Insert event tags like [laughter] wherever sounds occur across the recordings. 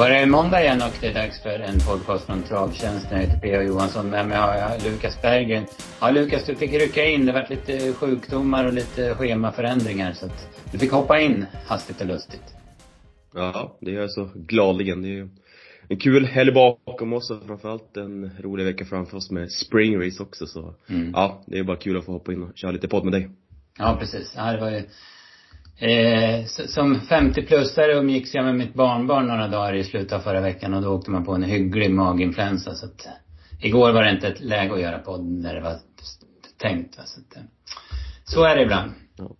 var det måndag igen och det är dags för en podcast från Travtjänsten. Jag heter P.A. Johansson. Med mig har jag Lukas Berggren. Ja, Lukas, du fick rycka in. Det var lite sjukdomar och lite schemaförändringar så att du fick hoppa in hastigt och lustigt. Ja, det är jag så gladligen. Det är ju en kul helg bakom oss och framförallt en rolig vecka framför oss med springrace också så mm. ja, det är bara kul att få hoppa in och köra lite podd med dig. Ja, precis. Ja, det var ju Eh, som 50-plussare umgicks jag med mitt barnbarn några dagar i slutet av förra veckan och då åkte man på en hygglig maginfluensa så att igår var det inte ett läge att göra podd när det var tänkt va? så att, eh, så är det ibland. Ja.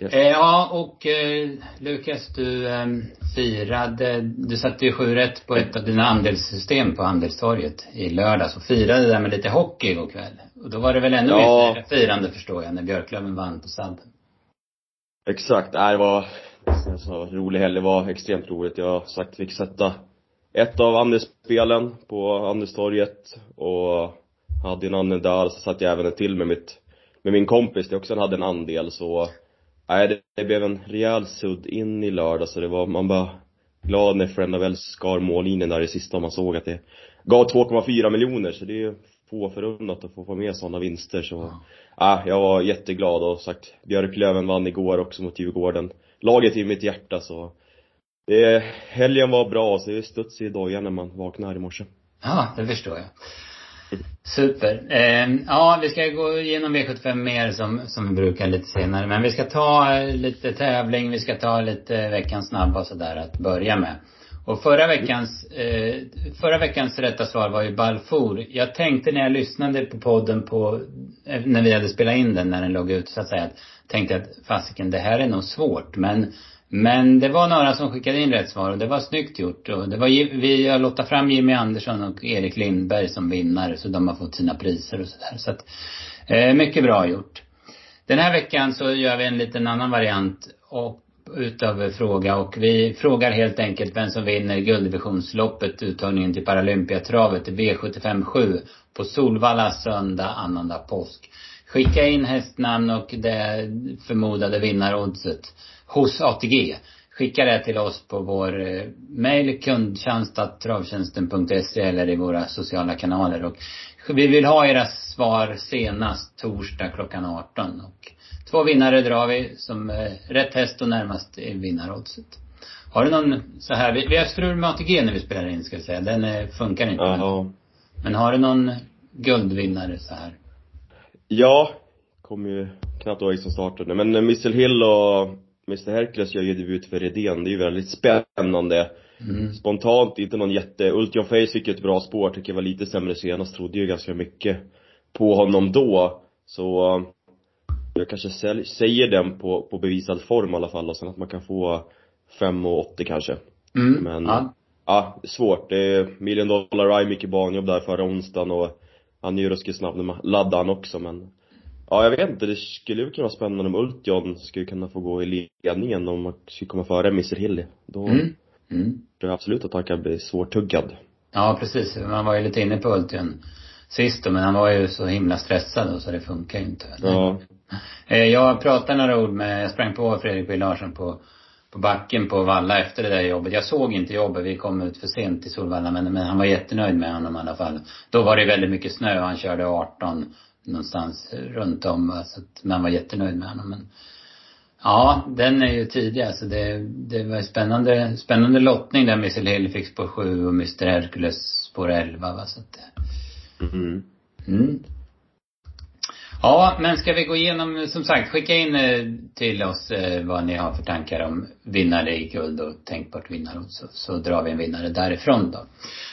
Yes. Eh, ja, och eh, Lukas, du eh, firade, du satte ju sju rätt på ett av dina andelssystem på Andelstorget i lördags och firade det där med lite hockey igår kväll. Och då var det väl ännu ja. mer firande förstår jag, när Björklöven vann på sadden. Exakt, äh, nej det var, en så rolig helg, det var extremt roligt. Jag har sagt fick sätta ett av andelsspelen på Andelstorget och hade en andel där, så satt jag även till med mitt, med min kompis, det också hade en andel. Så Nej, det, det blev en rejäl sudd in i lördag. Så det var, man bara glad när Friend skar mållinjen där i sista och man såg att det gav 2,4 miljoner. Så det är ju få förunnat att få få med sådana vinster så, ja. ah, jag var jätteglad och sagt Björklöven vann igår också mot Djurgården. Laget i mitt hjärta så det, helgen var bra så det studs i dojan när man vaknar i morse. Ja, det förstår jag. Super. Eh, ja, vi ska gå igenom V75 mer som, som vi brukar lite senare. Men vi ska ta lite tävling, vi ska ta lite veckans snabba och sådär att börja med. Och förra veckans, eh, förra veckans rätta svar var ju Balfour. Jag tänkte när jag lyssnade på podden på, eh, när vi hade spelat in den, när den låg ut så att säga, att, tänkte att fasiken det här är nog svårt. Men, men det var några som skickade in rätt svar och det var snyggt gjort. Och det var, vi har lottat fram Jimmy Andersson och Erik Lindberg som vinnare så de har fått sina priser och sådär. Så att, eh, mycket bra gjort. Den här veckan så gör vi en liten annan variant och utav fråga och vi frågar helt enkelt vem som vinner gulddivisionsloppet, uttagningen till Paralympiatravet V75 7 på Solvalla söndag annandag påsk. Skicka in hästnamn och det förmodade vinnaroddset hos ATG. Skicka det till oss på vår eh, mejl kundtjänst.travtjänsten.se eller i våra sociala kanaler och vi vill ha era svar senast torsdag klockan 18 och Två vinnare drar vi som eh, rätt häst och närmast vinnaroddset. Har du någon så här, vi, vi har strul med ATG när vi spelar in ska jag säga. Den eh, funkar inte. Jaha. Men har du någon guldvinnare så här? Ja, kommer ju knappt ihåg som startade. Men eh, Missile Hill och Mr Hercules gör ju debut för Redén. Det är ju väldigt spännande. Mm. Spontant, inte någon jätte, Ultion Face fick ju ett bra spår, tycker jag var lite sämre senast, trodde ju ganska mycket på honom då. Så jag kanske säger den på, på bevisad form i alla fall och sen att man kan få 5,80 kanske. Mm. Men, ja. ja, svårt. Det är Million Dollar Eye, mycket banjobb där förra onsdagen och han är ju ruskigt snabb när man laddar han också men Ja, jag vet inte. Det skulle ju kunna vara spännande om Ultion skulle kunna få gå i ledningen om man skulle komma före Mr Hilly. Då mm. Mm. tror jag absolut att han kan bli svårtuggad. Ja, precis. Man var ju lite inne på Ultion sist då, men han var ju så himla stressad då, så det funkar ju inte. Ja. [laughs] Eh, jag pratade några ord med, jag sprang på Fredrik B Larsson på, på backen på Valla efter det där jobbet. Jag såg inte jobbet, vi kom ut för sent till Solvalla men, men han var jättenöjd med honom i alla fall. Då var det väldigt mycket snö och han körde 18 någonstans runt om så att, men han var jättenöjd med honom men Ja, den är ju tidig alltså. Det, det var spännande, spännande lottning där Missile Hill fick på sju och Mr Hercules på elva va så att Mm. Mm. Ja, men ska vi gå igenom, som sagt, skicka in eh, till oss eh, vad ni har för tankar om vinnare i guld och tänkbart vinnare också, så drar vi en vinnare därifrån då.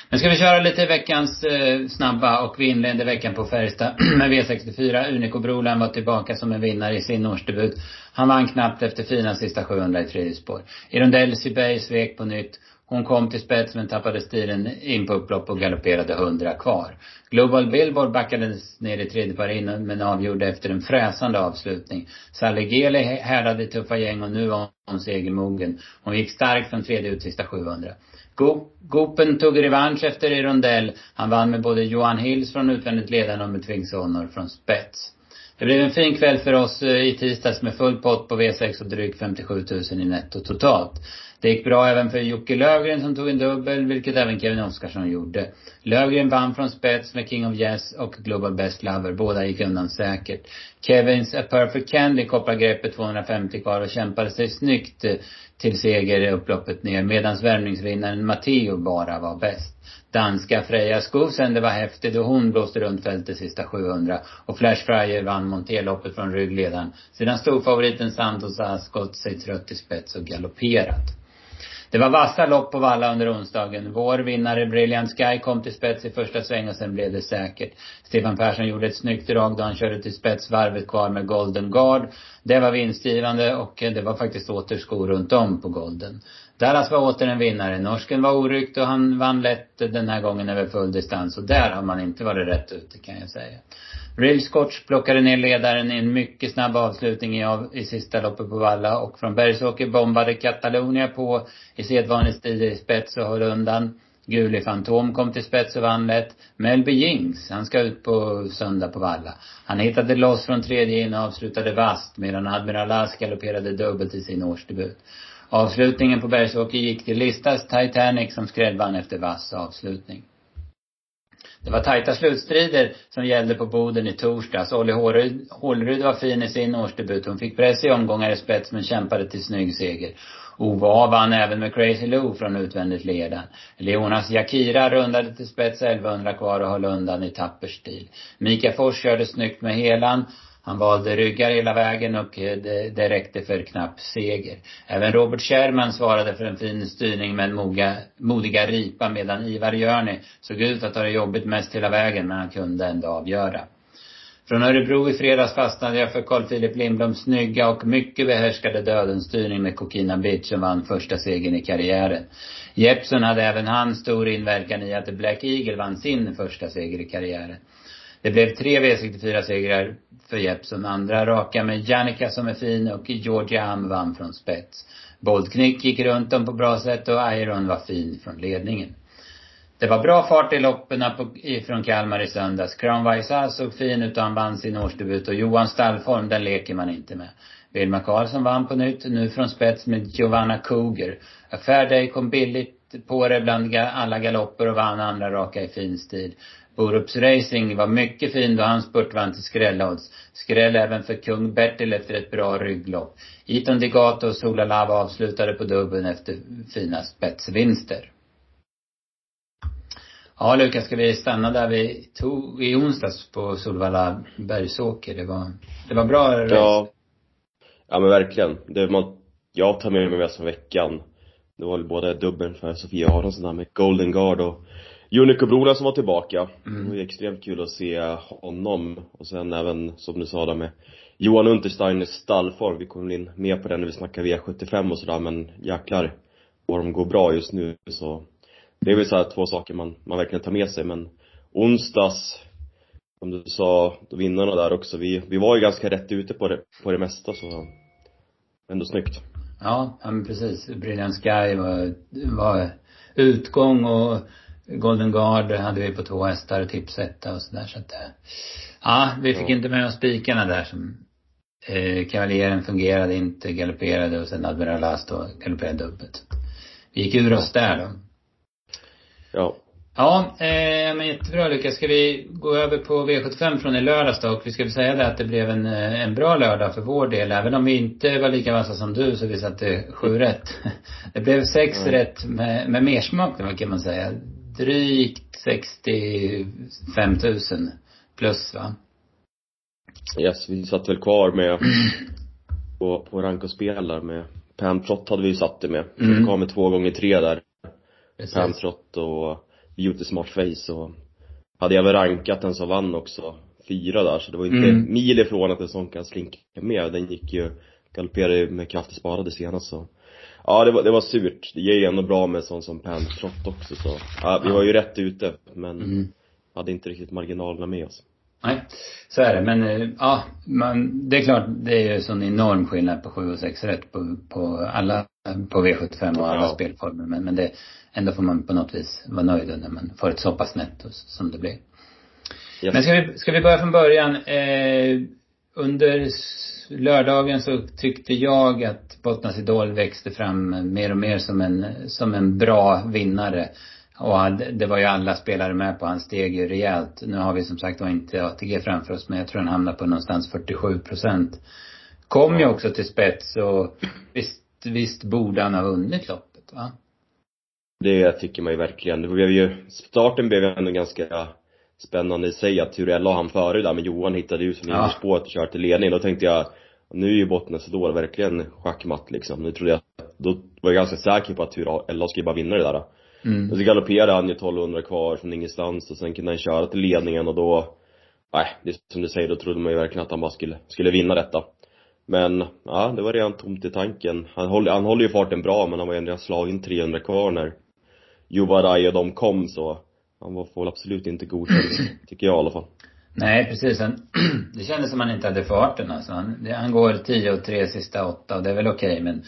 Men ska vi köra lite veckans eh, snabba och vi inleder veckan på Färjestad [clears throat] med V64. Unico Brolan var tillbaka som en vinnare i sin årsdebut. Han vann knappt efter fina sista 700 i tredje spår. Irondell Sibey svek på nytt. Hon kom till spets men tappade stilen in på upplopp och galopperade hundra kvar. Global Billboard backades ner i tredje par innan men avgjorde efter en fräsande avslutning. Sally Geli härdade tuffa gäng och nu var hon segermogen. Hon gick starkt från tredje ut sista 700. Gopen tog revansch efter i rondell. Han vann med både Johan Hills från utvändigt ledande och med Twings från spets. Det blev en fin kväll för oss eh, i tisdags med full pott på V6 och drygt 57 000 i netto totalt. Det gick bra även för Jocke Lövgren som tog en dubbel, vilket även Kevin Oskarsson gjorde. Lövgren vann från spets med King of Jazz och Global Best Lover. Båda gick undan säkert. Kevins A Perfect Candy kopplar greppet 250 kvar och kämpade sig snyggt eh, till seger i upploppet ner, medan värmningsvinnaren Matteo bara var bäst danska Freja Skosen. Det var häftigt och hon blåste runt fältet sista 700. Och Flash Fryer vann monterloppet från ryggledaren. Sedan storfavoriten Santos Ascot sig trött i spets och galopperat. Det var vassa lopp på valla under onsdagen. Vår vinnare Brilliant Sky kom till spets i första sväng och sen blev det säkert. Stefan Persson gjorde ett snyggt drag då han körde till spets varvet kvar med Golden Guard. Det var vinstgivande och det var faktiskt åter skor runt om på Golden. Dallas var åter en vinnare. Norsken var oryckt och han vann lätt den här gången över full distans. Och där har man inte varit rätt ute kan jag säga. Real Scotch plockade ner ledaren i en mycket snabb avslutning i, av, i sista loppet på Valla och från Bergsåker bombade Catalonia på i sedvanlig stil i spets och höll undan. Guli Fantom kom till spets och vann lätt. Melby Jings, han ska ut på söndag på Valla. Han hittade loss från tredje in och avslutade vast medan Admiral Ask galopperade dubbelt i sin årsdebut. Avslutningen på Bergsåker gick till Listas Titanic som skrädvann efter vass avslutning. Det var tajta slutstrider som gällde på Boden i torsdags. Olli Hålryd var fin i sin årsdebut. Hon fick press i omgångar i spets men kämpade till snygg seger. Ove A vann även med Crazy Lou från utvändigt ledan. Leonas Jakira rundade till spets 1100 kvar och höll undan i tapper stil. Mika Fors körde snyggt med helan. Han valde ryggar hela vägen och eh, det, det räckte för knapp seger. Även Robert Sherman svarade för en fin styrning med en moga, modiga ripa medan Ivar Jörni såg ut att ha det jobbigt mest hela vägen men han kunde ändå avgöra. Från Örebro i fredags fastnade jag för Carl Philip Lindbloms snygga och mycket behärskade dödenstyrning med Kokina Bitch som vann första segern i karriären. Jeppson hade även han stor inverkan i att Black Eagle vann sin första seger i karriären. Det blev tre V64-segrar för Jeppson. Andra raka med Jannica som är fin och Georgia Am vann från spets. Boldknick gick runt dem på bra sätt och Iron var fin från ledningen. Det var bra fart i loppen från Kalmar i söndags. Crown Vaisa såg fin ut och han vann sin årsdebut och Johan Stallform, den leker man inte med. Wilma Karlsson vann på nytt, nu från spets med Giovanna Cougar. Affair Day kom billigt på det bland alla galopper och vann andra raka i fin stil. Borups Racing var mycket fin då han spurtvann till skrällodds. Skräll även för kung Bertil efter ett bra rygglopp. Iton Digato och Sola Lava avslutade på dubbeln efter fina spetsvinster. Ja Lukas, ska vi stanna där vi tog i onsdags på Solvalla Bergsåker? Det var, det var bra race. Ja. Ja men verkligen. Det man, jag tar med mig mest från veckan. Det var väl både dubbeln för Sofia Aronsson där med Golden Guard och Junico Brola som var tillbaka. Mm. Det var extremt kul att se honom. Och sen även, som du sa där med Johan Untersteiners stallform. Vi kommer in mer på den när vi snackar V75 och sådär men jäklar vad de går bra just nu så det är väl så här två saker man, man verkligen tar med sig men onsdags som du sa, vinnarna där också, vi, vi var ju ganska rätt ute på det, på det mesta så ändå snyggt. Ja, ja men precis. Brilliant Sky var, var utgång och Golden Guard hade vi på två hästar och tipsetta och sådär så att eh, Ja, vi fick ja. inte med oss spikarna där som eh, Kavaljeren fungerade inte, galopperade och sen Admiral Last då galopperade dubbelt. Vi gick ur oss där då. Ja. Ja, eh, men jättebra Lukas. Ska vi gå över på V75 från i lördags då? Och vi ska väl säga det att det blev en, eh, en bra lördag för vår del. Även om vi inte var lika vassa som du så vi satte sju rätt. [laughs] Det blev sex mm. rätt med, med mersmak kan man säga drygt 65 000 plus va? Yes, vi satt väl kvar med [clears throat] på, på rank och spelar med Pamtrott hade vi ju satt det med. Mm. Vi kom med två gånger tre där. Pamtrott och Beauty Smart Face och hade jag väl rankat den som vann också fyra där så det var inte mm. mil ifrån att en sån kan slinka med. Den gick ju, galopperade med kraftig sparade senast så Ja det var, det var surt. Det ger ju ändå bra med sånt som Pantrott också så. Ja, vi var ju rätt ute men mm. hade inte riktigt marginalerna med oss. Nej, så är det. Men eh, ja, man, det är klart det är ju sån enorm skillnad på 7 och 6 rätt på, på alla, på V75 och alla ja. spelformer. Men, men det, ändå får man på något vis vara nöjd när man får ett så pass netto som det blir. Yes. Men ska vi, ska vi börja från början? Eh, under lördagen så tyckte jag att Bottnas Idol växte fram mer och mer som en, som en bra vinnare. Och det var ju alla spelare med på. Han steg ju rejält. Nu har vi som sagt var inte ATG framför oss men jag tror han hamnar på någonstans 47 procent. Kom ju också till spets och visst, visst borde han ha vunnit loppet va? Det tycker man ju verkligen. Det blev ju, starten blev ju ändå ganska spännande i sig att Turella han före där men Johan hittade ju som ja. spåret och körde till ledning. Då tänkte jag, nu är ju Bottnas Idol verkligen schackmatt liksom. Nu trodde jag, då var jag ganska säker på att Turella skulle bara vinna det där. Mm. Och så galopperade han ju 1200 kvar från ingenstans och sen kunde han köra till ledningen och då, nej, det är som du säger, då trodde man ju verkligen att han bara skulle, skulle vinna detta. Men, ja, det var redan tomt i tanken. Han håller, han håller ju farten bra men han var ju ändå slagen 300 kvar när Juvaraj och de kom så han var, får väl absolut inte godkänd, [clears throat] tycker jag i alla fall. Nej, precis. Han, [clears throat] det kändes som han inte hade farten alltså. Han, han går 10 och 3 sista åtta och det är väl okej okay, men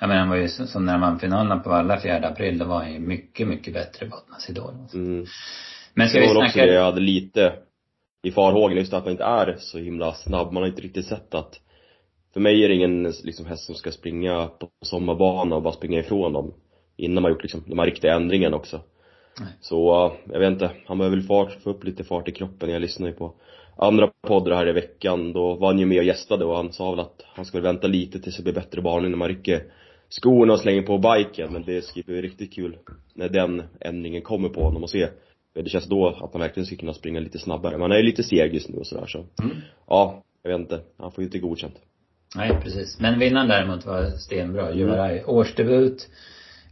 jag menar han var ju som när han vann finalerna på alla 4 april, då var han ju mycket, mycket bättre Bottnas Idol. Alltså. Mm. Men ska det vi snacka... också det jag hade lite i farhågan, just att han inte är så himla snabb. Man har inte riktigt sett att för mig är det ingen liksom häst som ska springa på sommarbana och bara springa ifrån dem innan man gjort liksom de här riktiga ändringarna också. Så, jag vet inte, han behöver väl fart, få upp lite fart i kroppen. Jag lyssnade ju på andra poddar här i veckan, då var han ju med och gästade och han sa väl att han skulle vänta lite tills det blir bättre banor när man rycker skorna och slänger på biken. Men det ska bli riktigt kul när den ändringen kommer på honom och se. Det känns då att han verkligen ska kunna springa lite snabbare. Man är ju lite seg just nu och sådär så. Mm. Ja, jag vet inte. Han får ju inte godkänt. Nej, precis. Men vinnaren däremot var stenbra. Juvaraj. Mm. Årsdebut.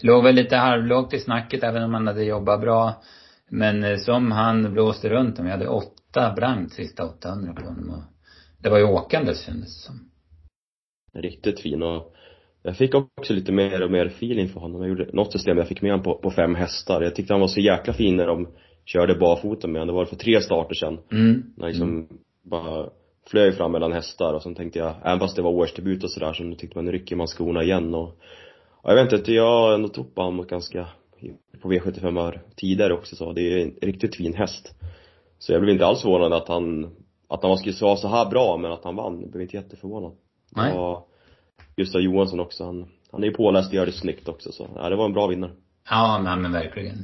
Låg väl lite halvlågt i snacket även om han hade jobbat bra. Men eh, som han blåste runt om. Vi hade åtta blankt sista 800 på honom och det var ju åkandes kändes det som. Riktigt fin och jag fick också lite mer och mer feeling för honom. Jag gjorde något system jag fick med honom på, på fem hästar. Jag tyckte han var så jäkla fin när de körde barfota med honom. Det var för tre starter sen. Mm. När liksom mm. bara flög fram mellan hästar och sen tänkte jag, även fast det var årsdebut och sådär, så tyckte man nu rycker man skorna igen och jag vet inte, jag har ändå trott på honom ganska på V75 år tidigare också så. Det är en riktigt fin häst. Så jag blev inte alls förvånad att han, att han skulle vara så här bra men att han vann. Jag blev inte jätteförvånad. Nej. Och Gustav Johansson också, han, han är ju påläst och gör det snyggt också så, ja det var en bra vinnare. Ja men, men verkligen.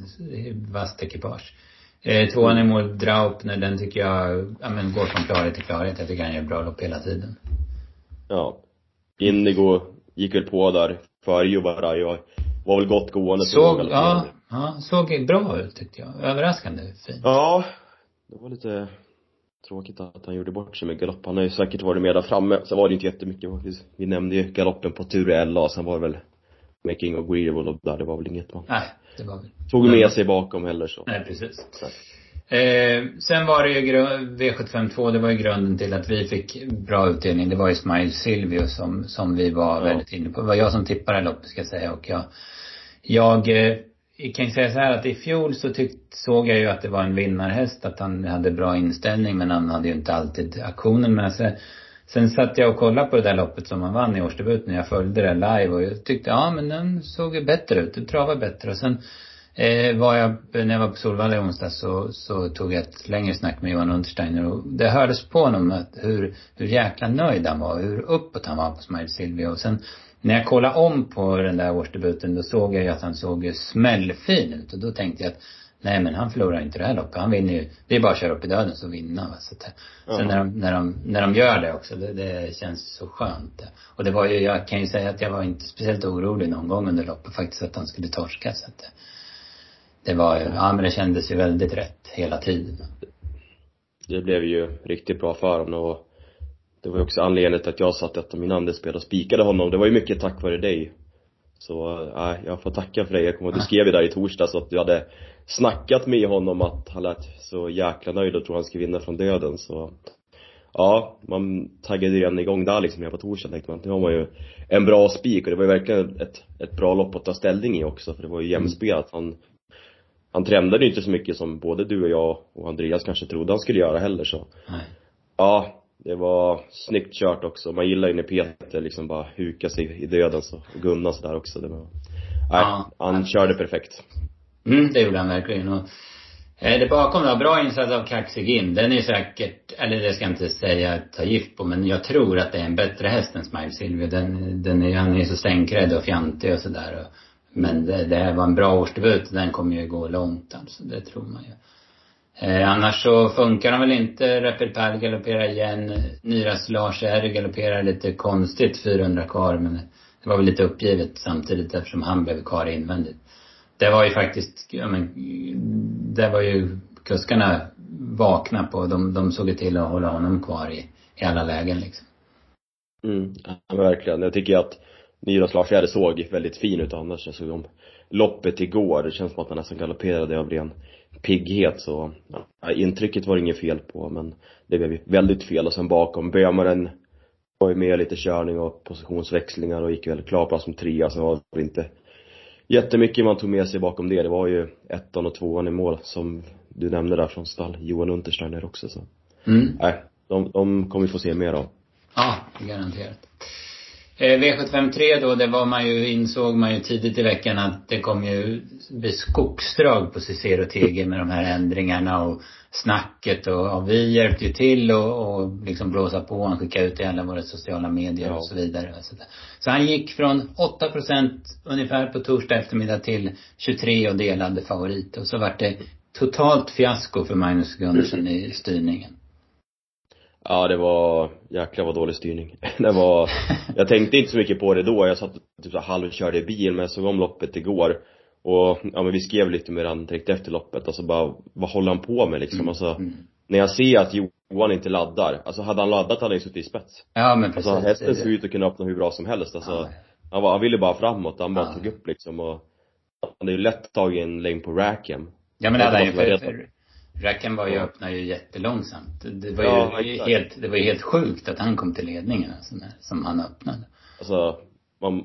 Vasst ekipage. Eh, tvåan i mål, Draupner, den tycker jag, ja men går från klarhet till klarhet. Jag tycker han gör bra lopp hela tiden. Ja. Indigo gick väl på där för Juvaraj och var väl gott gående. Såg, ja, ja, såg bra ut tyckte jag. Överraskande fint. Ja. Det var lite tråkigt att han gjorde bort sig med galopp. Han har ju säkert varit med där framme. Sen var det inte jättemycket. Vi nämnde ju galoppen på tur 11 och sen var det väl Making of Greedable och där, det var väl inget man Nej, det var väl Tog med sig bakom heller så. Nej, precis. Eh, sen var det ju V752, det var ju grunden till att vi fick bra utdelning. Det var ju Smile Silvio som, som vi var ja. väldigt inne på. Det var jag som tippade loppet ska jag säga och jag, jag eh, kan ju säga så här att i fjol så tyckte, såg jag ju att det var en vinnarhäst, att han hade bra inställning men han hade ju inte alltid aktionen med sig. Sen satt jag och kollade på det där loppet som han vann i årsdebuten. Jag följde det live och jag tyckte, ja men den såg ju bättre ut. Den travade bättre och sen eh, var jag, när jag var på Solvalla i onsdag så, så tog jag ett längre snack med Johan Untersteiner och det hördes på honom att hur, hur jäkla nöjd han var, hur uppåt han var på Smile Silvia och sen när jag kollade om på den där årsdebuten då såg jag ju att han såg smällfin ut och då tänkte jag att nej men han förlorar inte det här loppet. Han vinner ju, det är bara att köra upp i döden så vinna va. Så att, uh Sen när de, när de, när de gör det också, det, det känns så skönt. Och det var ju, jag kan ju säga att jag var inte speciellt orolig någon gång under loppet faktiskt att han skulle torska så att det var ju, ja men det kändes ju väldigt rätt hela tiden. Det blev ju riktigt bra för honom och det var ju också anledningen till att jag satt ett av mina andelsspel och spikade honom. Det var ju mycket tack vare dig. Så, äh, jag får tacka för det. Jag kommer ihåg, du skrev ju där i torsdags att du hade snackat med honom att han lät så jäkla nöjd och tror han skulle vinna från döden så Ja, man taggade redan igång där liksom, jag på torsdag tänkte man, nu har man ju en bra spik och det var ju verkligen ett, ett bra lopp att ta ställning i också för det var ju jämspelat. Han, han trendade ju inte så mycket som både du och jag och Andreas kanske trodde han skulle göra heller så. Nej. Ja, det var snyggt kört också. Man gillar ju när Peter liksom bara hukar sig i döden så, och Gunnar sådär också. Det var, nej, ja, han körde perfekt. Mm, det gjorde han verkligen och Eh, Det bakom då, bra insats av Kaxigin. Den är säkert, eller det ska jag inte säga ta gift på, men jag tror att det är en bättre häst än Smile Silvio. Den, den är, han är så stänkrädd och fjantig och sådär. Men det, det här var en bra årsdebut. Den kommer ju gå långt alltså, det tror man ju. Eh, annars så funkar de väl inte. Rapid Pal galopperar igen. Nyras Lars R galopperar lite konstigt 400 kvar men det var väl lite uppgivet samtidigt eftersom han blev kvar invändigt. Det var ju faktiskt, ja men, det var ju kuskarna vakna på. De, de såg ju till att hålla honom kvar i, i alla lägen liksom. Mm, ja, verkligen. Jag tycker att Nyras Lars Jäder såg väldigt fin ut annars. Jag såg om loppet igår. Det känns som att han nästan galopperade av ren pigghet så, ja, intrycket var det inget fel på men det blev väldigt fel och sen bakom Bömaren var ju med lite körning och positionsväxlingar och gick väl klar plats som trea så var det inte jättemycket man tog med sig bakom det. Det var ju ettan och tvåan i mål som du nämnde där från stall, Johan Untersteiner också så. Mm. Nej, de, de kommer vi få se mer av. Ja, garanterat. Eh, V753 då, det var man ju, insåg man ju tidigt i veckan att det kom ju bli skogsdrag på Cicero TG med de här ändringarna och snacket och, och vi hjälpte ju till och, och liksom blåsa på. Han skickade ut i alla våra sociala medier Ja. och så vidare. och Så, där. så han gick från 8 procent ungefär på torsdag eftermiddag till 23 och delade favorit. Och så vart det totalt fiasko för Magnus Gundersen i styrningen. Ja, det var, jäklar vad dålig styrning. [laughs] Det var, jag tänkte inte så mycket på det då. Jag satt typ så halvkörde i bil, men jag såg om loppet igår. Och, ja men vi skrev lite med han direkt efter loppet, alltså bara, vad håller han på med liksom? Alltså, Mm. när jag ser att Johan inte laddar, alltså hade han laddat hade han ju suttit i spets. Ja men precis. Alltså hästen såg ut att kunna öppna hur bra som helst, alltså. Ja. Han, var, han ville bara framåt, han bara Ja. tog upp liksom och, han hade ju lätt tagit en lane på Rackham. Ja men det hade han ju, för Racken var ju, ju jättelångsamt. Det var ju Ja, exakt. helt, det var ju helt sjukt att han kom till ledningen alltså, när, som han öppnade. Alltså, man,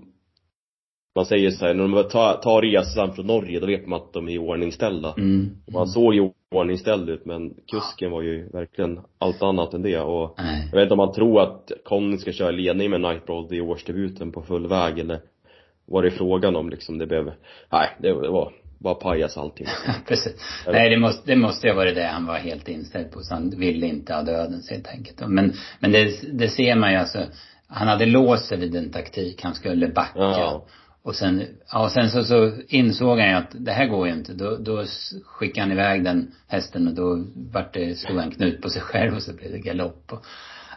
man säger så här, när de tar, tar resan från Norge, då vet man att de är iordningställda. Mm. Man såg ju ordningställd ut men kusken var ju verkligen allt annat än det och Nej. jag vet inte om man tror att Conny ska köra ledning med Nightbroad i årsdebuten på full väg eller vad det är frågan om liksom. Det blev, nej, det var bara pajas allting. [laughs] Precis. Nej, det måste, det måste ju ha varit det han var helt inställd på. Så han ville inte ha dödens helt enkelt. Men, men det, det ser man ju alltså. Han hade låst sig vid en taktik. Han skulle backa. Ja. Och sen, ja, och sen så, så insåg han ju att det här går ju inte. Då, då skickade han iväg den hästen och då vart det, slog han knut på sig själv och så blev det galopp. Och,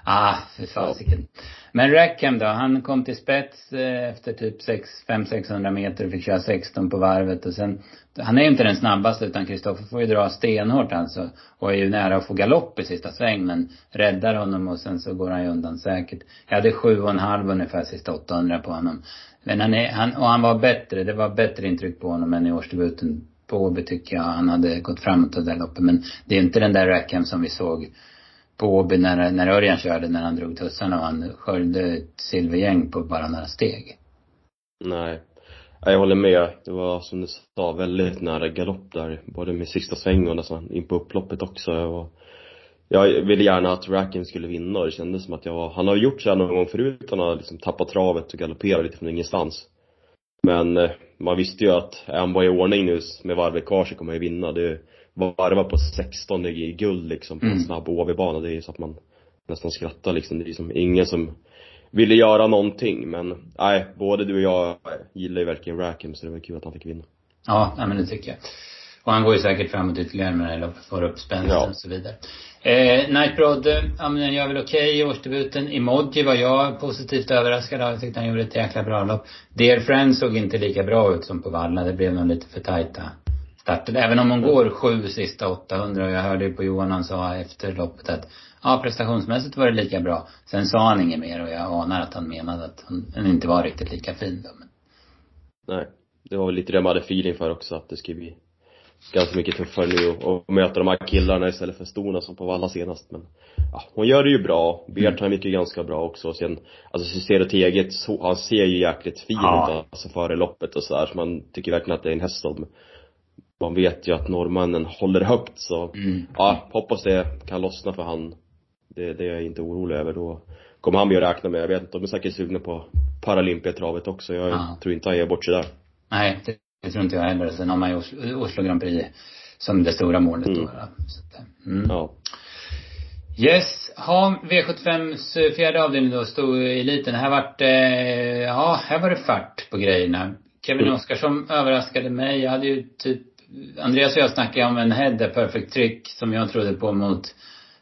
ah, för fasiken. Men Rackham då, han kom till spets eh, efter typ 500-600 meter och fick köra 16 på varvet och sen, han är ju inte den snabbaste utan Kristoffer får ju dra stenhårt alltså. Och är ju nära att få galopp i sista sväng men räddar honom och sen så går han ju undan säkert. Jag hade sju och en halv ungefär sista 800 på honom. Men han är, han, och han var bättre, det var bättre intryck på honom än i årsdebuten på Åby tycker jag. Han hade gått framåt det där loppet men det är inte den där Rackham som vi såg på Åby när, när Örjan körde, när han drog tussarna och han sköljde ett silvergäng på bara några steg. Nej. Jag håller med. Det var som du sa, väldigt nära galopp där. Både med sista sväng och nästan in på upploppet också. Och jag ville gärna att Rackham skulle vinna och det kändes som att jag var, han har gjort så här någon gång förut. Han har liksom tappat travet och galopperat lite från ingenstans. Men eh, man visste ju att är han bara i ordning nu med varvet kvar så kommer han ju vinna. Det varva på 16 i guld liksom på en Mm. snabb HV-bana. Det är ju så att man nästan skrattar liksom. Det är liksom ingen som ville göra någonting men nej, både du och jag gillar ju verkligen Rackham så det var kul att han fick vinna. Ja, nej, men det tycker jag. Och han går ju säkert framåt ytterligare med det här loppet, får upp spänsten Ja. och så vidare. Eh, Nightbroad, eh, ja men den gör väl okej i årsdebuten. Emoji var jag positivt överraskad av. Jag tyckte han gjorde ett jäkla bra lopp. Dear Friend såg inte lika bra ut som på Valla. Det blev nog lite för tajta starter. Även om hon går sju sista 800 och jag hörde ju på Johan han sa efter loppet att ja, prestationsmässigt var det lika bra. Sen sa han inget mer och jag anar att han menade att hon, inte var riktigt lika fin då. Men, Nej, det var väl lite det man hade feeling för också att det skulle bli ganska mycket tuffare nu och, och möta de här killarna istället för Stona som på Valla senast men ja, hon gör det ju bra. Bertrand gick ju ganska bra också och sen alltså Cicero Teget, han ser ju jäkligt fin Ja. ut alltså före loppet och sådär så man tycker verkligen att det är en häst som man vet ju att norrmännen håller högt så mm. Ja, hoppas det kan lossna för han. Det, det är jag inte orolig över. Då kommer han bli att räkna med. Jag vet inte, de är säkert sugna på Paralympiatravet också. Jag Ja. tror inte han ger bort sig där. Nej, det Det tror inte jag heller. Sen har man ju Oslo, Grand Prix som det stora målet Mm. då. Så att, mm. Ja. Yes. Ha, V75s fjärde avdelning då, stod i eliten. Här vart eh, ja, här var det fart på grejerna. Kevin Mm. Oskarsson överraskade mig. Jag hade ju typ, Andreas och jag snackade om en head perfect trick som jag trodde på mot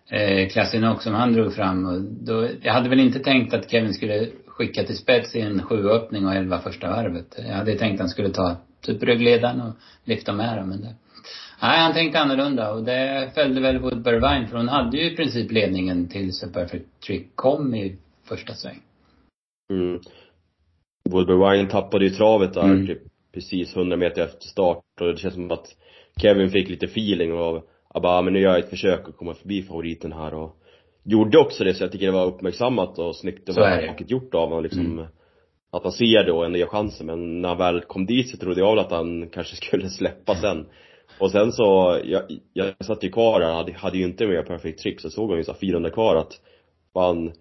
eh, Klassinok som han drog fram. Och då, jag hade väl inte tänkt att Kevin skulle skicka till spets i en sjuöppning och elva första varvet. Jag hade tänkt att han skulle ta typ ryggledaren och lyfta med dem, men det Nej, han tänkte annorlunda och det följde väl Woodbury Vine för hon hade ju i princip ledningen tills Perfect Trick kom i första sväng. Mm. Woodbury Wine tappade ju travet där Mm. typ precis 100 meter efter start och det känns som att Kevin fick lite feeling och bara, "Ah, men nu gör jag ett försök att komma förbi favoriten här och gjorde också det så jag tycker det var uppmärksammat och snyggt det. vackert gjort av honom liksom Mm. att han ser det och ändå ger chansen men när han väl kom dit så trodde jag väl att han kanske [laughs] skulle släppa sen och sen så, jag, jag satt ju kvar där, hade, hade ju inte med perfect trick så såg jag ju så här 400 kvar att fan,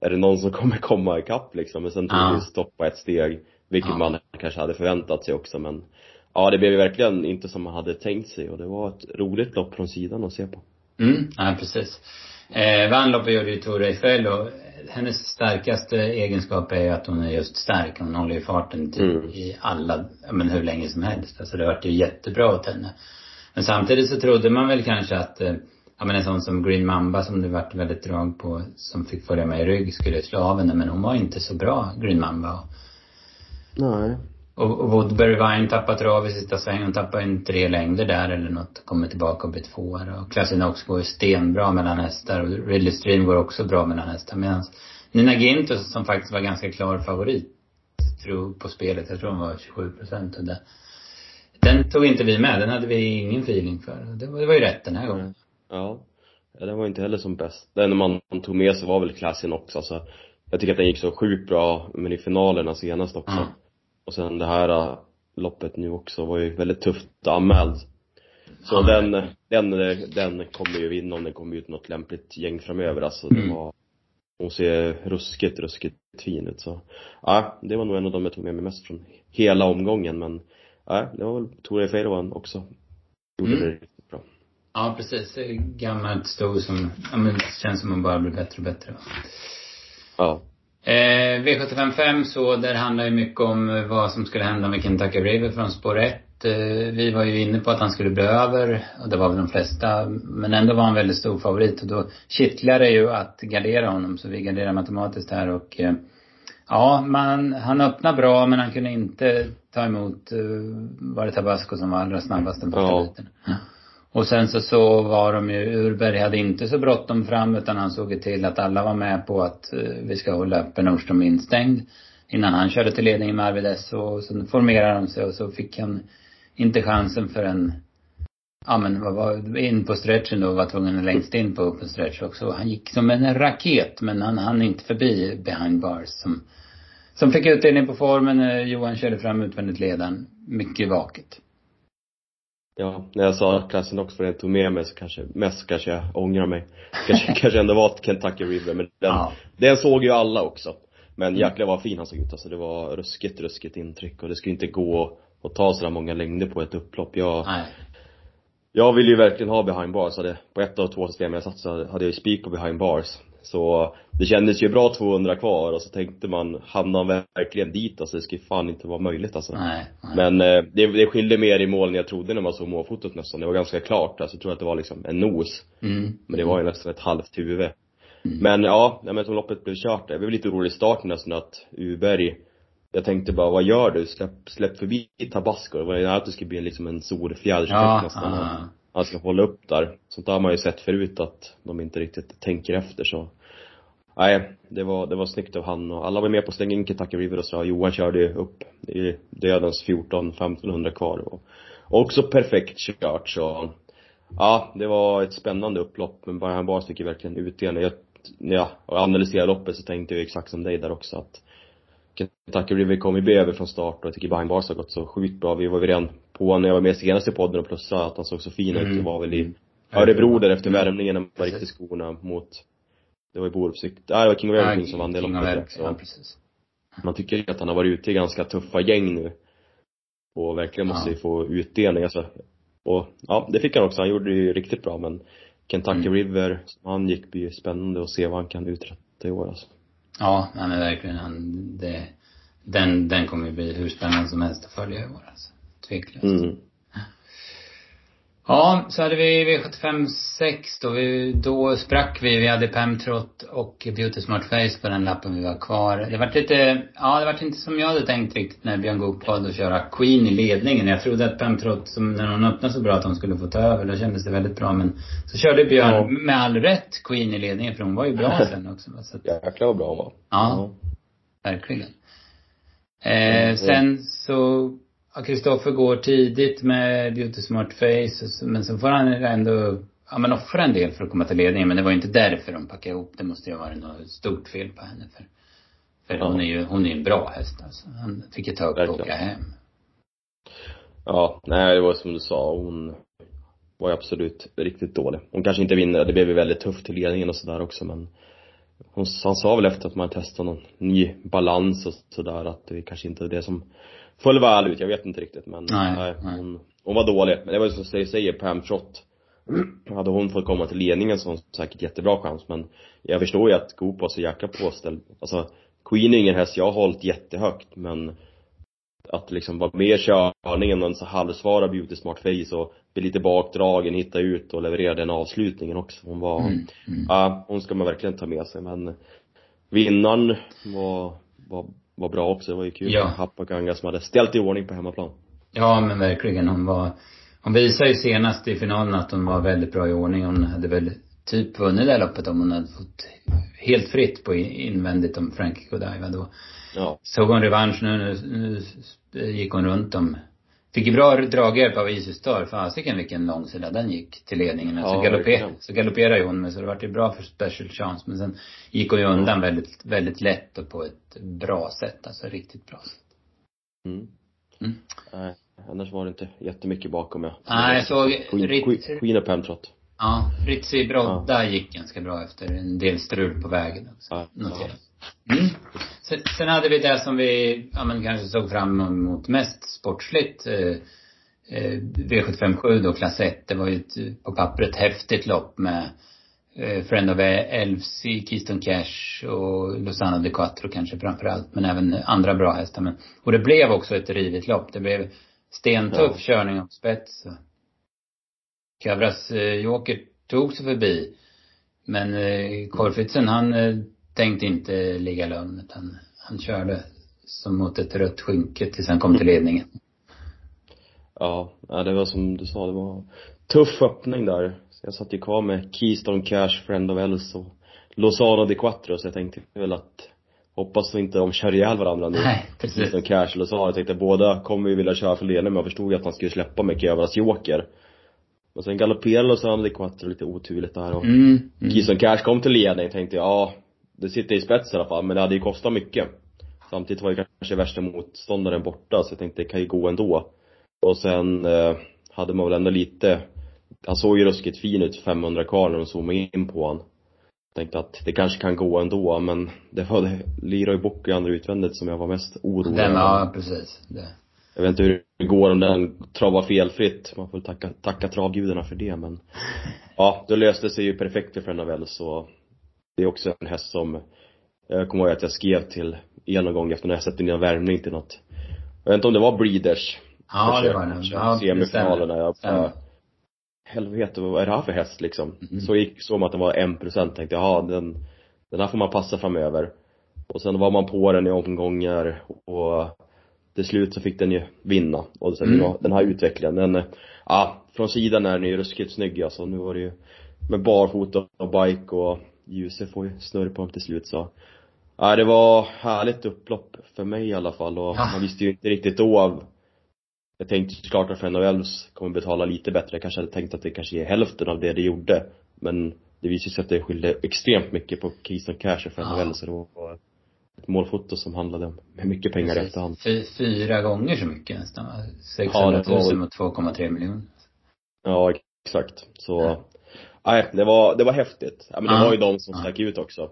är det någon som kommer komma ikapp liksom? Men sen tog Ja. det ju stopp på ett steg, vilket Ja. man kanske hade förväntat sig också men Ja det blev ju verkligen inte som man hade tänkt sig och det var ett roligt lopp från sidan att se på. Mm, ja precis. Eh, vann loppet gjorde ju Tora Eiffel och hennes starkaste egenskap är ju att hon är just stark. Hon håller ju farten typ Mm. i alla, men hur länge som helst. Alltså det vart ju jättebra åt henne. Men samtidigt så trodde man väl kanske att, eh, ja men en sån som Green Mamba som det vart väldigt drag på, som fick följa med i rygg skulle slå av henne. Men hon var inte så bra, Green Mamba. Och, Nej. och, och Woodbury Vine tappade trav i sista svängen. Hon tappade en tre längder där eller något. Kommer tillbaka och blir tvåa. Och Classinox går ju stenbra mellan hästar. Och Ridley Stream går också bra mellan hästar. Medan Nina Gintos som faktiskt var ganska klar favorit. Tror på spelet. Jag tror hon var 27 procent. Det, den tog inte vi med. Den hade vi ingen feeling för. Det var, det var ju rätt den här gången. Ja. ja den var inte heller som bäst. Den man tog med sig var väl klassen också alltså. Jag tycker att den gick så sjukt bra, men i finalerna senast också. Ja. Och sen det här äh, loppet nu också var ju väldigt tufft anmäld. Så Ja, den, den, den kommer ju vinna om den kommer ut något lämpligt gäng framöver alltså. Det Mm. var, hon ser ruskigt, ruskigt fin ut så. Ja, det var nog en av de jag tog med mig mest från hela omgången men, ja, det var väl Tora Feirovan också. Gjorde Mm. det riktigt bra. Ja, precis. Gammalt sto som, ja men det känns som man bara blir bättre och bättre. Ja. Eh, V755 så, där handlar ju mycket om eh, vad som skulle hända med Kentucky River från spår 1. Eh, vi var ju inne på att han skulle bli över, och det var väl de flesta. Men ändå var han väldigt stor favorit och då kittlar det ju att gardera honom. Så vi garderar matematiskt här och eh, ja, man, han öppnade bra men han kunde inte ta emot, eh, var det Tabasco som var allra snabbast den första Ja. biten. Och sen så, så var de ju, Urberg hade inte så bråttom fram utan han såg ju till att alla var med på att eh, vi ska hålla uppe Nordström instängd. Innan han körde till ledningen med Arvid S och så formerade de sig och så fick han inte chansen för en Ja men vad var, in på stretchen då, var tvungen längst in på open stretch också. Han gick som en raket men han hann inte förbi behind bars som som fick utdelning på formen. Eh, Johan körde fram utvändigt ledaren Mycket vaket. Ja, när jag sa att klassen också för den tog med mig så kanske, mest kanske jag ångrar mig. Kanske, [laughs] kanske ändå var Kentucky River, men den, Ja. den såg ju alla också. Men jäklar vad fin han såg ut alltså. Det var ruskigt, ruskigt intryck och det skulle inte gå att ta sådär många längder på ett upplopp. Jag, Nej. jag ville ju verkligen ha behind bars. Hade, på ett av två system jag satt så hade jag ju spik och behind bars. Så det kändes ju bra 200 kvar och så tänkte man, hamnar han verkligen dit alltså? Det skulle fan inte vara möjligt alltså. Nej. nej. Men eh, det, det skilde mer i mål än jag trodde när man såg målfotot nästan. Det var ganska klart. Alltså, jag tror att det var liksom en nos. Mm. Men det var ju nästan ett halvt huvud. Mm. Men ja, nej, men som loppet blev kört, jag blev lite orolig i starten nästan att Uberg jag tänkte bara, vad gör du? Släpp, släpp förbi Tabasco. Det var ju nära att det skulle bli liksom en solfjäderseffekt Ja, nästan. ja. Han ska hålla upp där. Sånt där har man ju sett förut att de inte riktigt tänker efter så. Nej, det var, det var snyggt av han och alla var med på att slänga in Kentucky River och så. Johan körde ju upp i dödens 14-1500 kvar och och också perfekt kört så. Ja, det var ett spännande upplopp men Brian Bars fick ju verkligen utdelning. Jag, när jag analyserade loppet så tänkte jag exakt som dig där också att Kentucky River kom ju bli över från start och jag tycker Brian Bars har gått så sjukt bra. Vi var ju redan på när jag var med senast i podden och plussade att han såg så fin ut. Mm. Det var väl i Örebro där efter Mm. värmningen när man var riktigt skorna mot det var ju Borups, nej det var King of Everything som vann det loppet. Ja, precis. Man tycker ju att han har varit ute i ganska tuffa gäng nu. och verkligen måste Ja. få utdelning alltså. Och ja, det fick han också. Han gjorde det ju riktigt bra men Kentucky Mm. River, som han gick, blir ju spännande att se vad han kan uträtta i år alltså. Ja, nej men verkligen han, det, den, den kommer ju bli hur spännande som helst att följa i år alltså. Tveklöst. Mm. Ja, så hade vi V75 6 då. Vi, då sprack vi. Vi hade Pemtrot och Beauty Smart Face på den lappen vi var kvar. Det var lite, ja det var inte som jag hade tänkt riktigt när Björn Goop valde att köra Queen i ledningen. Jag trodde att Pemtrot, som när hon öppnade så bra, att hon skulle få ta över. Då kändes det väldigt bra. Men så körde Björn, Ja. med all rätt, Queen i ledningen. För hon var ju bra sen också. Så att, Jäklar vad bra han var. ja, verkligen. Eh, sen så, ja, Kristoffer går tidigt med Beauty Smart Face, men så får han ändå, ja men offra en del för att komma till ledningen. Men det var ju inte därför de packade ihop. Det måste ju ha varit något stort fel på henne. För, för Ja. hon är ju, hon är en bra häst alltså. Han fick upp och Verkligen. åka hem. Ja, nej det var som du sa, hon var ju absolut riktigt dålig. Hon kanske inte vinner, det blev ju väldigt tufft till ledningen och sådär också men hon, han sa väl efter att man testat någon ny balans och sådär att det kanske inte är det som föll väl ut, jag vet inte riktigt men Nej, nej. Hon, hon var dålig. Men det var ju som jag säger, Pam Trott [clears throat] hade hon fått komma till ledningen så hon säkert jättebra chans men jag förstår ju att Goop var så jäkla påställd. Alltså Queen är ingen häst jag har hållit jättehögt men att liksom vara med i körningen och en så halvsvara beauty smart face och bli lite bakdragen, hitta ut och leverera den avslutningen också. Hon var, Mm, mm. ja, hon ska man verkligen ta med sig men vinnaren var, var, var bra också. Det var ju kul. Ja. Happaganga som hade ställt i ordning på hemmaplan. Ja men verkligen. Hon var, hon visade ju senast i finalen att hon var väldigt bra i ordning. Hon hade väl typ vunnit det här loppet om hon hade fått helt fritt på in- invändigt om Frankie Godiva då. Ja. Såg hon revansch nu, nu, nu gick hon runt om Fick ju bra draghjälp av Isis Star. Fasiken vilken långsida den gick till ledningen. Ja, så, galopper, så galopperade ju hon men så det vart ju bra för Special Chance. Men sen gick hon ju undan väldigt, väldigt lätt och på ett bra sätt. Alltså riktigt bra sätt. Mm. Mm. Nej, annars var det inte jättemycket bakom jag. Nej, jag såg Queen, Rit- Queen, Queen och Pemtrot. Ja, Ritzi Brodda gick ganska bra efter en del strul på vägen också. Ja. Notera. Mm. Sen, sen hade vi det som vi, ja men kanske såg fram emot mest sportsligt. Eh, eh, V757 då, klass 1. Det var ju ett, på pappret häftigt lopp med eh, Friend of Elfsey, Keystone Cash och Lozano de Quattro kanske framför allt. Men även andra bra hästar. Men, och det blev också ett rivigt lopp. Det blev stentuff Ja. körning upp spets. Kavras eh, Joker tog sig förbi. Men eh, Korfitsen han eh, tänkte inte ligga lugn utan han körde som mot ett rött skynke tills han kom till ledningen. Ja, det var som du sa, det var tuff öppning där. Så jag satt ju kvar med Keystone Cash, Friend of Els och Lozano de Quattro så jag tänkte väl att hoppas inte de kör ihjäl varandra nu. Nej, precis. Keystone Cash och Lozano. Jag tänkte båda kommer ju vilja köra för ledningen men jag förstod ju att han skulle släppa med Kövras Joker. Och sen galopperade Lozano de Quattro lite oturligt där och Mm. mm. Keystone Cash kom till ledning tänkte jag, ja, det sitter i spets i alla fall, men det hade ju kostat mycket. Samtidigt var ju kanske värsta motståndaren borta, så jag tänkte det kan ju gå ändå. Och sen eh, hade man väl ändå lite, han såg ju ruskigt fin ut 500 kvar när de zoomade in på han. Tänkte att det kanske kan gå ändå, men det var det, Leroy Bock i andra utvändigt som jag var mest orolig Den, ja precis. Det. Jag vet inte hur det går om den travar felfritt. Man får tacka, tacka travgudarna för det men Ja, det löste sig ju perfekt för Frenavel så Det är också en häst som Jag kommer ihåg att jag skrev till er någon gång efter när jag sett in en värmning till något Jag vet inte om det var Breeders Ja, det var den. Ja, det Semifinalerna, jag bara Helvete, vad är det här för häst liksom? Mhm. Så gick, såg man att den var en procent, tänkte jaha den Den här får man passa framöver Och sen var man på den i omgångar och till slut så fick den ju vinna. Och sen Mm. mm. den här utvecklingen, den, ja, från sidan är den ju ruskigt snygg alltså. Nu var det ju med barfota och bike och ljuset får ju snurr på dem till slut så. Ja, det var härligt upplopp för mig i alla fall och Ja. man visste ju inte riktigt då av jag tänkte såklart att Elves kommer betala lite bättre. Jag kanske hade tänkt att det kanske är hälften av det det gjorde. Men det visade sig att det skilde extremt mycket på Keystone Cash och of Ja. Elves. Så det var ett målfoto som handlade om mycket pengar i Precis. efterhand. Fy, fyra gånger så mycket nästan va? 600 Ja, det 000 var- mot 2,3 miljoner. Ja, exakt. Så, Ja. Nej, det var, det var häftigt. Ja, men det var ju de som stack ut också.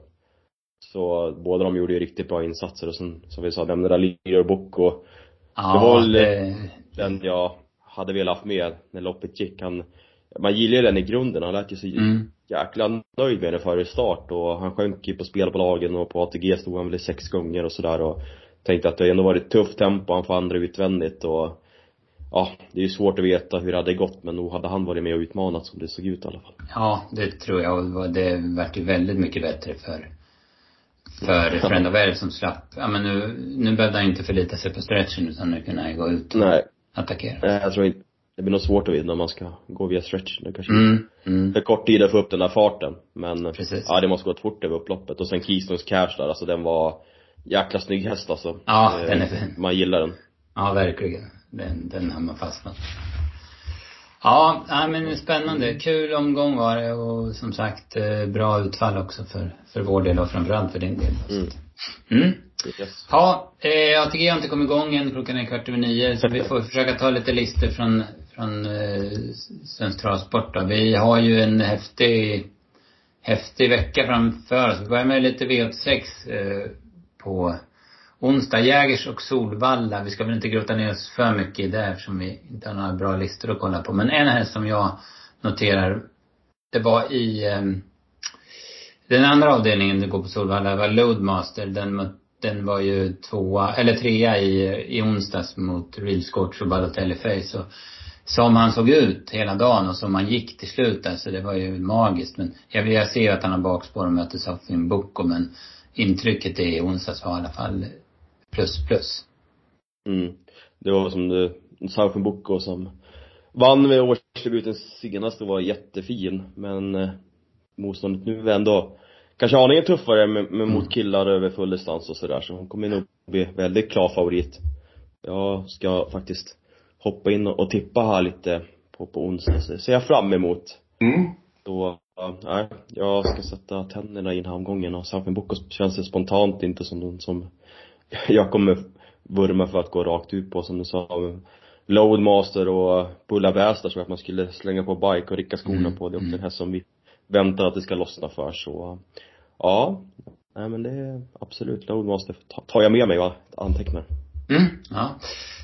Så båda de gjorde ju riktigt bra insatser och sen, som vi sa, nämnde Book och Ja, Det var väl- det, Den jag hade velat haft med när loppet gick. Han, man gillar ju den i grunden. Han lät ju så mm, jäkla nöjd med den före start och han sjönk ju på spelbolagen och på ATG stod han väl sex gånger och sådär och tänkte att det ändå varit tufft tempo, han får andra utvändigt och ja, det är ju svårt att veta hur det hade gått men nog hade han varit med och utmanat som det såg ut i alla fall. ja, det tror jag. Det var- det vart ju väldigt mycket bättre för för Friend of Air som slapp, ja men nu, nu behövde han inte förlita sig på stretchen utan nu kunde han gå ut och Nej, attackera. eh, jag tror inte, det blir nog svårt att vinna om man ska gå via stretch nu kanske. Mm, mm, För kort tid att få upp den där farten men precis. ja det måste gått fort över upploppet och sen Keystones Cash där, alltså den var jäkla snygg häst alltså. Ja, Eh, den är fin. Man gillar den. Ja, verkligen. Den, den har man fastnat. Ja, nej, men spännande. Kul omgång var det och som sagt eh, bra utfall också för, för vår del och framförallt för din del. Mm. Mm. Yes. Ja, eh, ATG har inte kommit igång än. Klockan är kvart över nio. Så vi får försöka ta lite listor från, från eh, Svensk Travsport då. Vi har ju en häftig, häftig vecka framför oss. Vi börjar med lite V86 eh, på onsdag. Jägers och Solvalla. Vi ska väl inte grotta ner oss för mycket i det eftersom vi inte har några bra listor att kolla på. Men en häst som jag noterar, det var i eh, den andra avdelningen det går på Solvalla var Loadmaster. Den, den var ju tvåa, eller trea i, i onsdags mot Real Scorch och Balotelli Face. Och som han såg ut hela dagen och som han gick till slut alltså, det var ju magiskt. Men jag, jag ser ju att han har bakspår och möter Safin Boko men intrycket i onsdags var i alla fall plus plus. Mm. Det var som det, Southern Boko som vann med årsdebuten senast och var jättefin men eh, motståndet nu är ändå kanske aningen tuffare med, med Mm. mot killar över full distans och sådär så hon kommer nog bli väldigt klar favorit. Jag ska faktiskt hoppa in och, tippa här lite på, på onsdag så det ser jag fram emot. Mm. Då, ja, nej, jag ska sätta tänderna i den här omgången och Southern Boko känns det spontant inte som någon som jag kommer vurma för att gå rakt ut på som du sa. Loadmaster och Bulla tror jag att man skulle slänga på bike och ricka skorna Mm, på. Det är också mm. en häst som vi väntar att det ska lossna för så ja, nej men det är absolut Loadmaster ta- tar jag med mig och antecknar. Mm, ja.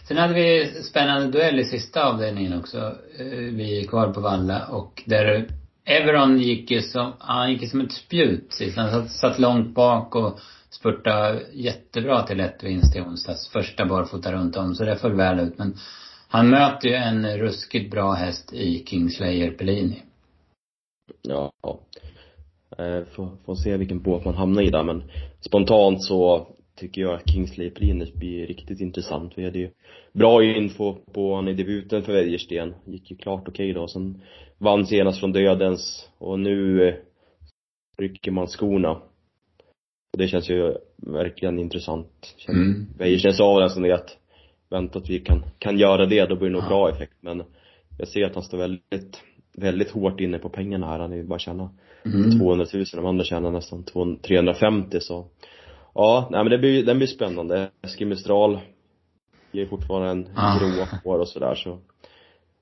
Sen hade vi spännande duell i sista avdelningen också. Eh, Vi är kvar på Valla och där Everon gick ju som, han gick ju som ett spjut sist. Han satt, satt långt bak och spurtade jättebra till ett vinst i onsdags. Första barfota runt om, så det föll väl ut. Men han möter ju en ruskigt bra häst i Kingslayer Pellini. Ja, ja. Eh, får, får se vilken båt man hamnar i där men spontant så tycker jag att Kingsley Prinus blir riktigt intressant. Vi hade ju bra info på han i debuten för Wäjersten. Gick ju klart okej då. Sen vann senast från dödens och nu eh, rycker man skorna. Och det känns ju verkligen intressant. Känns- Mm. Sa väl nästan det att vänta att vi kan, kan göra det, då blir det nog Ja. bra effekt. Men jag ser att han står väldigt, väldigt hårt inne på pengarna här. Han är ju bara tjäna Mm. 200 000, de andra tjänar nästan 200 350 så Ja, nej men det blir, den blir spännande. Eskil Mistral ger fortfarande en Ah. grå kvar och sådär så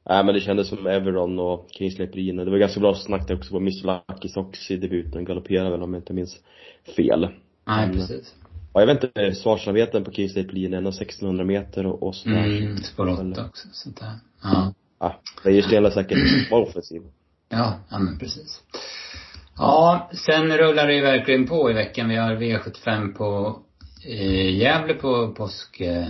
Nej men det kändes som Everon och Kingsley Prine. Det var ganska bra snack där också på Lucky Sox i debuten. Galopperade väl om jag inte minns fel. Nej, Men- precis. Ja, jag vet inte, svarsamheten på Kingsley Prine, ändå 1600 meter och, och sådär. Mm, spår åtta också, sånt där. Ja. Ja, Wäjersten lär säkert vara offensiv. Ja, ja men precis. Ja, sen rullar det ju verkligen på i veckan. Vi har V75 på eh, Gävle på påsk... Eh,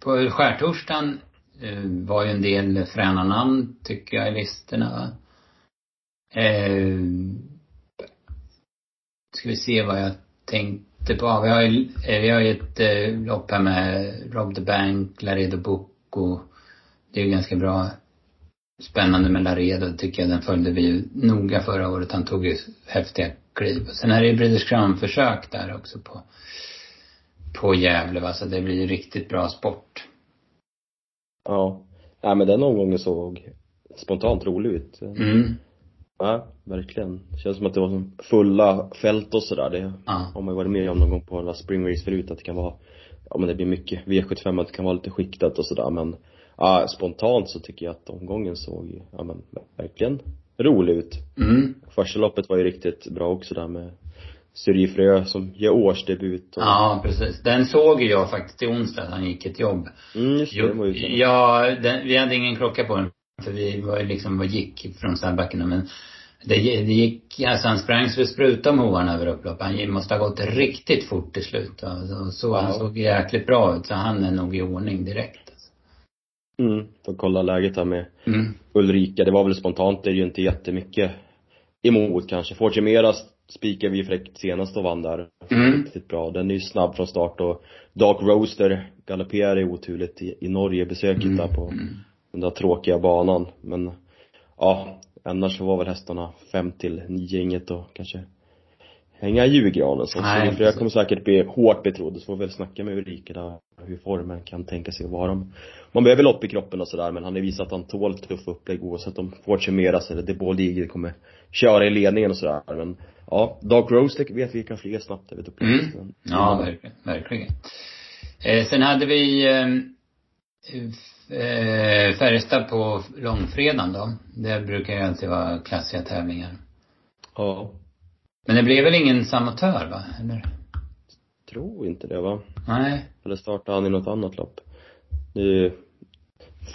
på skärtorsdagen eh, var ju en del fräna namn, tycker jag, i listorna. Eh, ska vi se vad jag tänkte på. Vi har ju, eh, vi har ju ett eh, lopp här med Rob the Bank, Laredo Bocco. Det är ju ganska bra spännande med Laredo tycker jag. Den följde vi ju noga förra året. Han tog ju häftiga kliv. Och sen är det ju British Crown-försök där också på, på Gävle va. Så det blir ju riktigt bra sport. Ja. Nej men den omgången såg spontant rolig ut. Mm. Ja, verkligen. Det känns som att det var som fulla fält och sådär. Det Ja. har man ju varit med om någon gång på alla spring race förut, att det kan vara, ja men det blir mycket V75, att det kan vara lite skiktat och sådär men, ja spontant så tycker jag att omgången såg, ja men verkligen rolig ut. Mm. Första loppet var ju riktigt bra också där med Syrifrö som gör årsdebut och, Ja, precis. Den såg ju jag faktiskt i onsdag, han gick ett jobb. Mm, just det, den var Jo, ute. ja, den, vi hade ingen klocka på den. För vi var ju liksom, gick från stallbackarna men det, det gick, alltså han sprang så det sprutade om hovarna över upploppet. Han måste ha gått riktigt fort till slut. Alltså, så han Ja. såg jäkligt bra ut. Så han är nog i ordning direkt. Alltså. Mm, får kolla läget här med Mm. Ulrika. Det var väl spontant, det är ju inte jättemycket emot kanske. Forgemera spikade vi fräckt senast och vann där. Mm. Riktigt bra. Den är ju snabb från start och Dark Roaster galopperade oturligt i, i Norge besöket Mm. där på Mm. Den där tråkiga banan. Men ja, annars så var väl hästarna fem till nio inget och kanske hänga i julgranen så. Nej, så för jag kommer säkert bli hårt betrodd. Så får vi väl snacka med Ulrika där hur formen kan tänka sig vara. Man behöver lopp i kroppen och sådär men han har visat att han tål tuffa upplägg oavsett om Fortuneras eller De Boer League kommer köra i ledningen och sådär. Men ja, Dark Rose vet vi kan flyga snabbt över ett Mm. Ja, verkligen. verkligen. Eh, sen hade vi eh, eh, Färjestad på långfredagen då. Det brukar ju alltid vara klassiga tävlingar. Ja. Men det blev väl ingen samotör va? Eller? Tror inte det va? Nej. Eller startar han i något annat lopp? Nu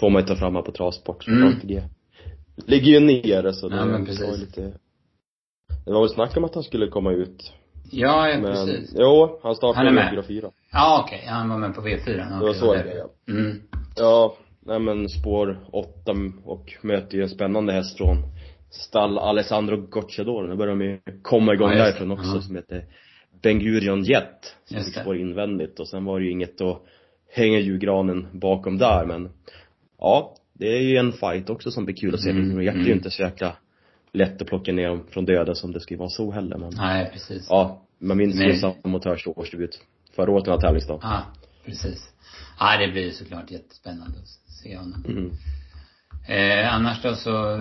får man ju ta fram här på travsport så Mm. ATG ligger ju nere så det Ja, men var precis. lite Det var väl snack om att han skulle komma ut. Ja, ja Men, precis. jo, han startade Han är med. med 4-4. Ja, okej. Han var med på V4. Det var så det. är. Mm. Ja, nej men spår 8 och möter ju en spännande häst från stall Alessandro Gocciador. Nu börjar de ju komma igång Ja, därifrån också Ja. som heter Ben Gurion Jet. Som Just fick spår invändigt och sen var det ju inget att hänga julgranen bakom där men ja, det är ju en fight också som blir kul att se. Mm, Mm. Jet är mm. ju inte så jäkla lätt att plocka ner dem från döden som det ska vara så heller men Nej, precis. ja, man minns ju Samotörs årsdebut förra året när han tävlingsdag. Ja, precis. Ja, det blir ju såklart jättespännande att se honom. Mm. Eh, annars då så,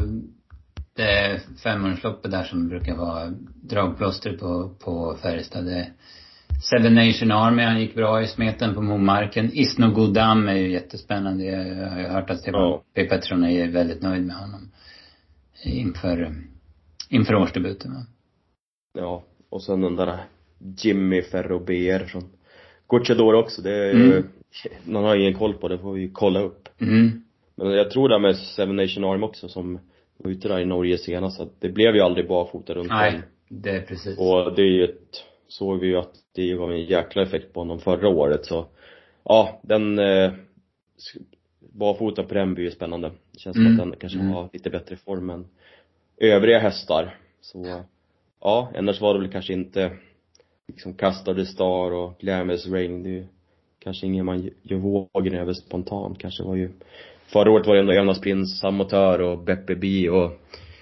det femårsloppet där som brukar vara dragplåster på, på Färjestad, det Seven Nation Army, han gick bra i smeten på Momarken. Isno Godam är ju jättespännande. Jag har ju hört att Stefan Ja. P. Pettersson är väldigt nöjd med honom. Inför, inför årsdebuten va? Ja, och sen den där Jimmy Ferrober från Gocciador också. Det är ju, Mm. [laughs] man har ingen koll på det, får vi ju kolla upp. Mm. Men jag tror det här med Seven Nation Arm också som var ute där i Norge senast, att det blev ju aldrig barfota runt om. Nej, det är precis. Och det är ju ett, såg vi ju att det var en jäkla effekt på honom förra året så, ja, den eh, barfota på den blir ju spännande. Det känns Mm. som att den kanske Mm. har lite bättre form än övriga hästar. Så, ja, annars var det väl kanske inte liksom Custard Star och Glamorous Rain, det är ju kanske ingen man gör vågen över spontant. Kanske var ju Förra året var det ändå Jonas Prins, Samotör och Beppe B och,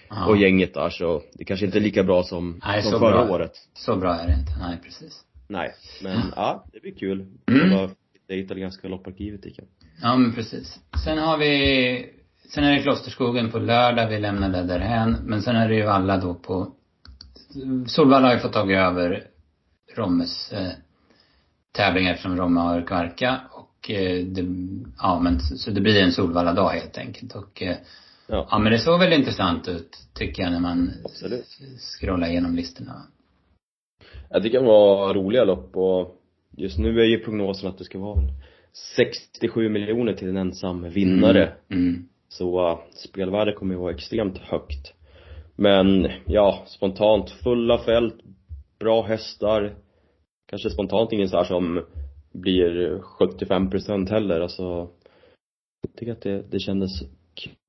Ja. och gänget där så det kanske inte är lika bra som, Nej, som förra bra. året. Så bra är det inte. Nej, precis. Nej, men ja, det blir kul. Mm. Det var det italienska lopparkivet tycker jag. Ja, men precis. Sen har vi, sen är det Klosterskogen på lördag, vi lämnar det därhän. Men sen är det ju alla då på, Solvalla har ju fått tag över Rommes eh, tävling eftersom Romme har Kvarka. Och eh, det, ja men så, det blir en Solvalla-dag helt enkelt. Och eh, Ja. ja men det såg väl intressant ut, tycker jag, när man Absolut. scrollar igenom listorna. Tycker det var roliga lopp och just nu är ju prognosen att det ska vara väl 67 miljoner till en ensam vinnare. Mm. Så uh, spelvärdet kommer ju vara extremt högt. Men ja, spontant fulla fält, bra hästar. Kanske spontant ingen så här som blir 75 procent heller. Alltså, jag tycker att det, det kändes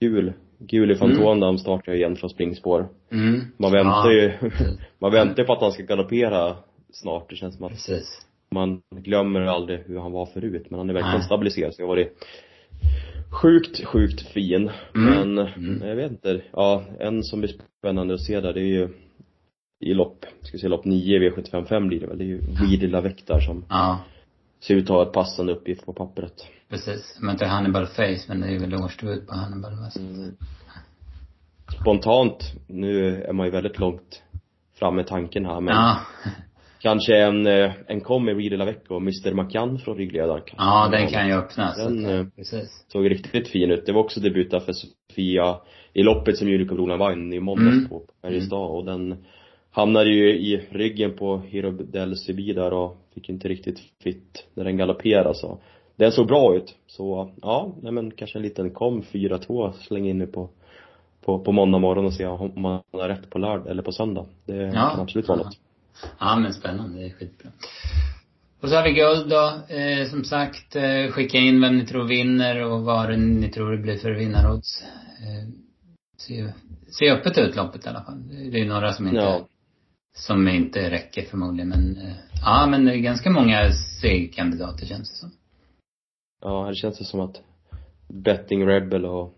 kul. Guli Fantomdam startar ju igen från springspår. Mm. Man väntar ju, [laughs] man väntar på att han ska galoppera snart. Det känns som att Precis. man glömmer aldrig hur han var förut. Men han är verkligen Nej. stabiliserad. Så jag har varit sjukt, sjukt fin. Mm. Men, Mm. jag vet inte. Ja, en som blir spännande att se där, det är ju i lopp, ska vi säga lopp 9 V755 blir det väl. Det är ju Weedy Lavec där som Ja, ser ut att ha ett passande uppgift på pappret. precis. Men inte Hannibal Face, men det är väl årsdebut på Hannibal va? Mm. Spontant, nu är man ju väldigt långt fram med tanken här men Ja. kanske en, eh, en kom med Lavec och Mr McCann från ryggledaren kanske. Ja, den kan ju öppnas. Den, så eh, precis. Såg riktigt fin ut. Det var också debut för Sofia i loppet som Juriko Brolan vann i måndags Mm. på Färjestad och den hamnade ju i ryggen på Hero Del där och fick inte riktigt fit när den galopperade så den såg bra ut. Så ja, nej men kanske en liten kom 4-2 släng in nu på på, på måndag morgon och se om man har rätt på lördag eller på söndag. Det ja. kan absolut vara något. Ja men spännande, det är skitbra. Och så har vi guld då. Eh, som sagt, eh, skicka in vem ni tror vinner och vad ni tror det blir för vinnarodds. Eh, se, se öppet ut loppet i alla fall. Det är några som inte, ja. Som inte räcker förmodligen men, eh, ja men det är ganska många segerkandidater känns det som. Ja, det känns det som att Betting Rebel och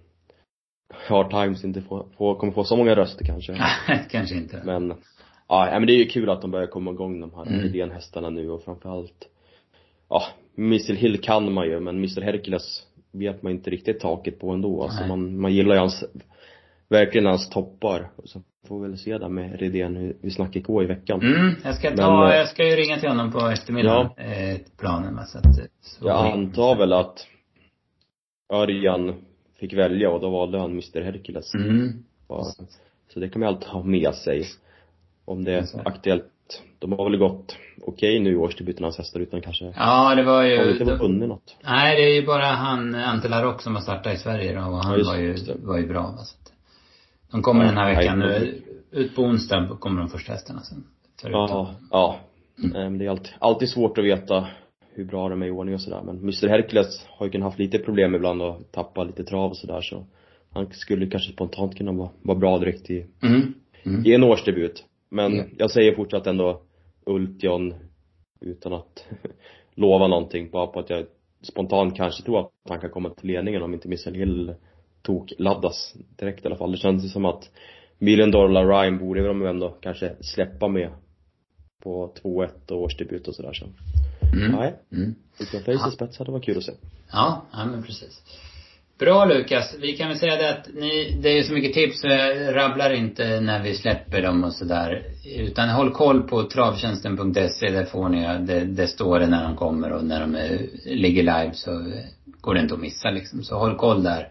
Hard Times inte får, får, kommer få så många röster kanske. [laughs] kanske inte. Men, ja, men det är ju kul att de börjar komma igång de här mm. idénhästarna nu och framförallt, ja, Mr Hill kan man ju men Mr Hercules vet man inte riktigt taket på ändå. Alltså man, man gillar ju hans, verkligen hans toppar. Så får vi väl se där med Redén hur, hur snacket går i veckan. Mm, jag ska ta, men, jag ska ju ringa till honom på eftermiddagen, ja. eh, planen med så att, så Jag antar väl att Örjan fick välja och då valde han Mr Hercules. Mm. Så det kan man alltid ha med sig. Om det är aktuellt. De har väl gått okej okay nu i årsdebuten hans hästar utan kanske Ja, det var ju Har inte vunnit något. Nej, det är ju bara han, Ante Larocque som har startat i Sverige då och han ja, var ju, var ju bra va, så att De kommer den här veckan nu, ut på onsdag kommer de första hästarna sen. Ja, ja. Mm. Det är alltid, alltid svårt att veta hur bra de är i ordning och sådär. Men Mr Hercules har ju kunnat haft lite problem ibland och tappa lite trav och sådär så han skulle kanske spontant kunna vara, vara bra direkt i, mm. Mm. i en årsdebut. Men mm. jag säger fortsatt ändå Ultion utan att [laughs] lova någonting, bara på att jag spontant kanske tror att han kan komma till ledningen om inte Missile Hill tok laddas direkt i alla fall. Det känns som att Million Dollar Ryan borde de ändå kanske släppa med på 2-1 och årsdebut och sådär så. Mm. Nej. Mm. Utan face spets hade varit kul att se. Ja, ja men precis. Bra Lukas. Vi kan väl säga det att ni, det är ju så mycket tips så jag rabblar inte när vi släpper dem och sådär. Utan håll koll på travtjänsten.se, där får ni, det, det står det när de kommer och när de är, ligger live så går det inte att missa liksom. Så håll koll där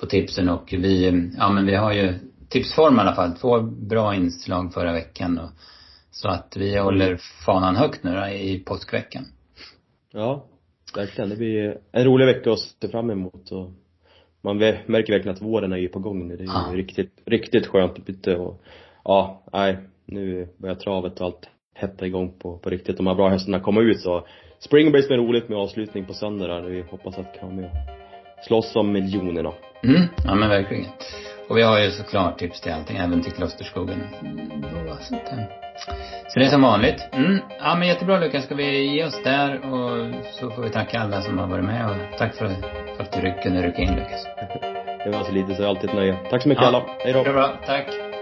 på tipsen och vi, ja men vi har ju tipsform i alla fall. Två bra inslag förra veckan och så att vi håller fanan högt nu då, i påskveckan. Ja, verkligen. Det blir en rolig vecka att se fram emot och man märker verkligen att våren är ju på gång nu. Det är ja. ju riktigt, riktigt skönt ute och ja, nej, nu börjar travet och allt hetta igång på, på riktigt. De här bra hästarna kommer ut så Springbrace blir roligt med avslutning på söndag där. Vi hoppas att med slåss om miljonerna. Mm, ja men verkligen. Och vi har ju såklart tips till allting, även till Klosterskogen. Då, så att, eh, så det är som vanligt. Mm. Ja men jättebra Lukas. Ska vi ge oss där och så får vi tacka alla som har varit med och tack för, för att du kunde rycka in Lukas. [laughs] Det var så lite så alltid ett nöje. Tack så mycket ja. alla. Hej då. Bra, bra. Tack.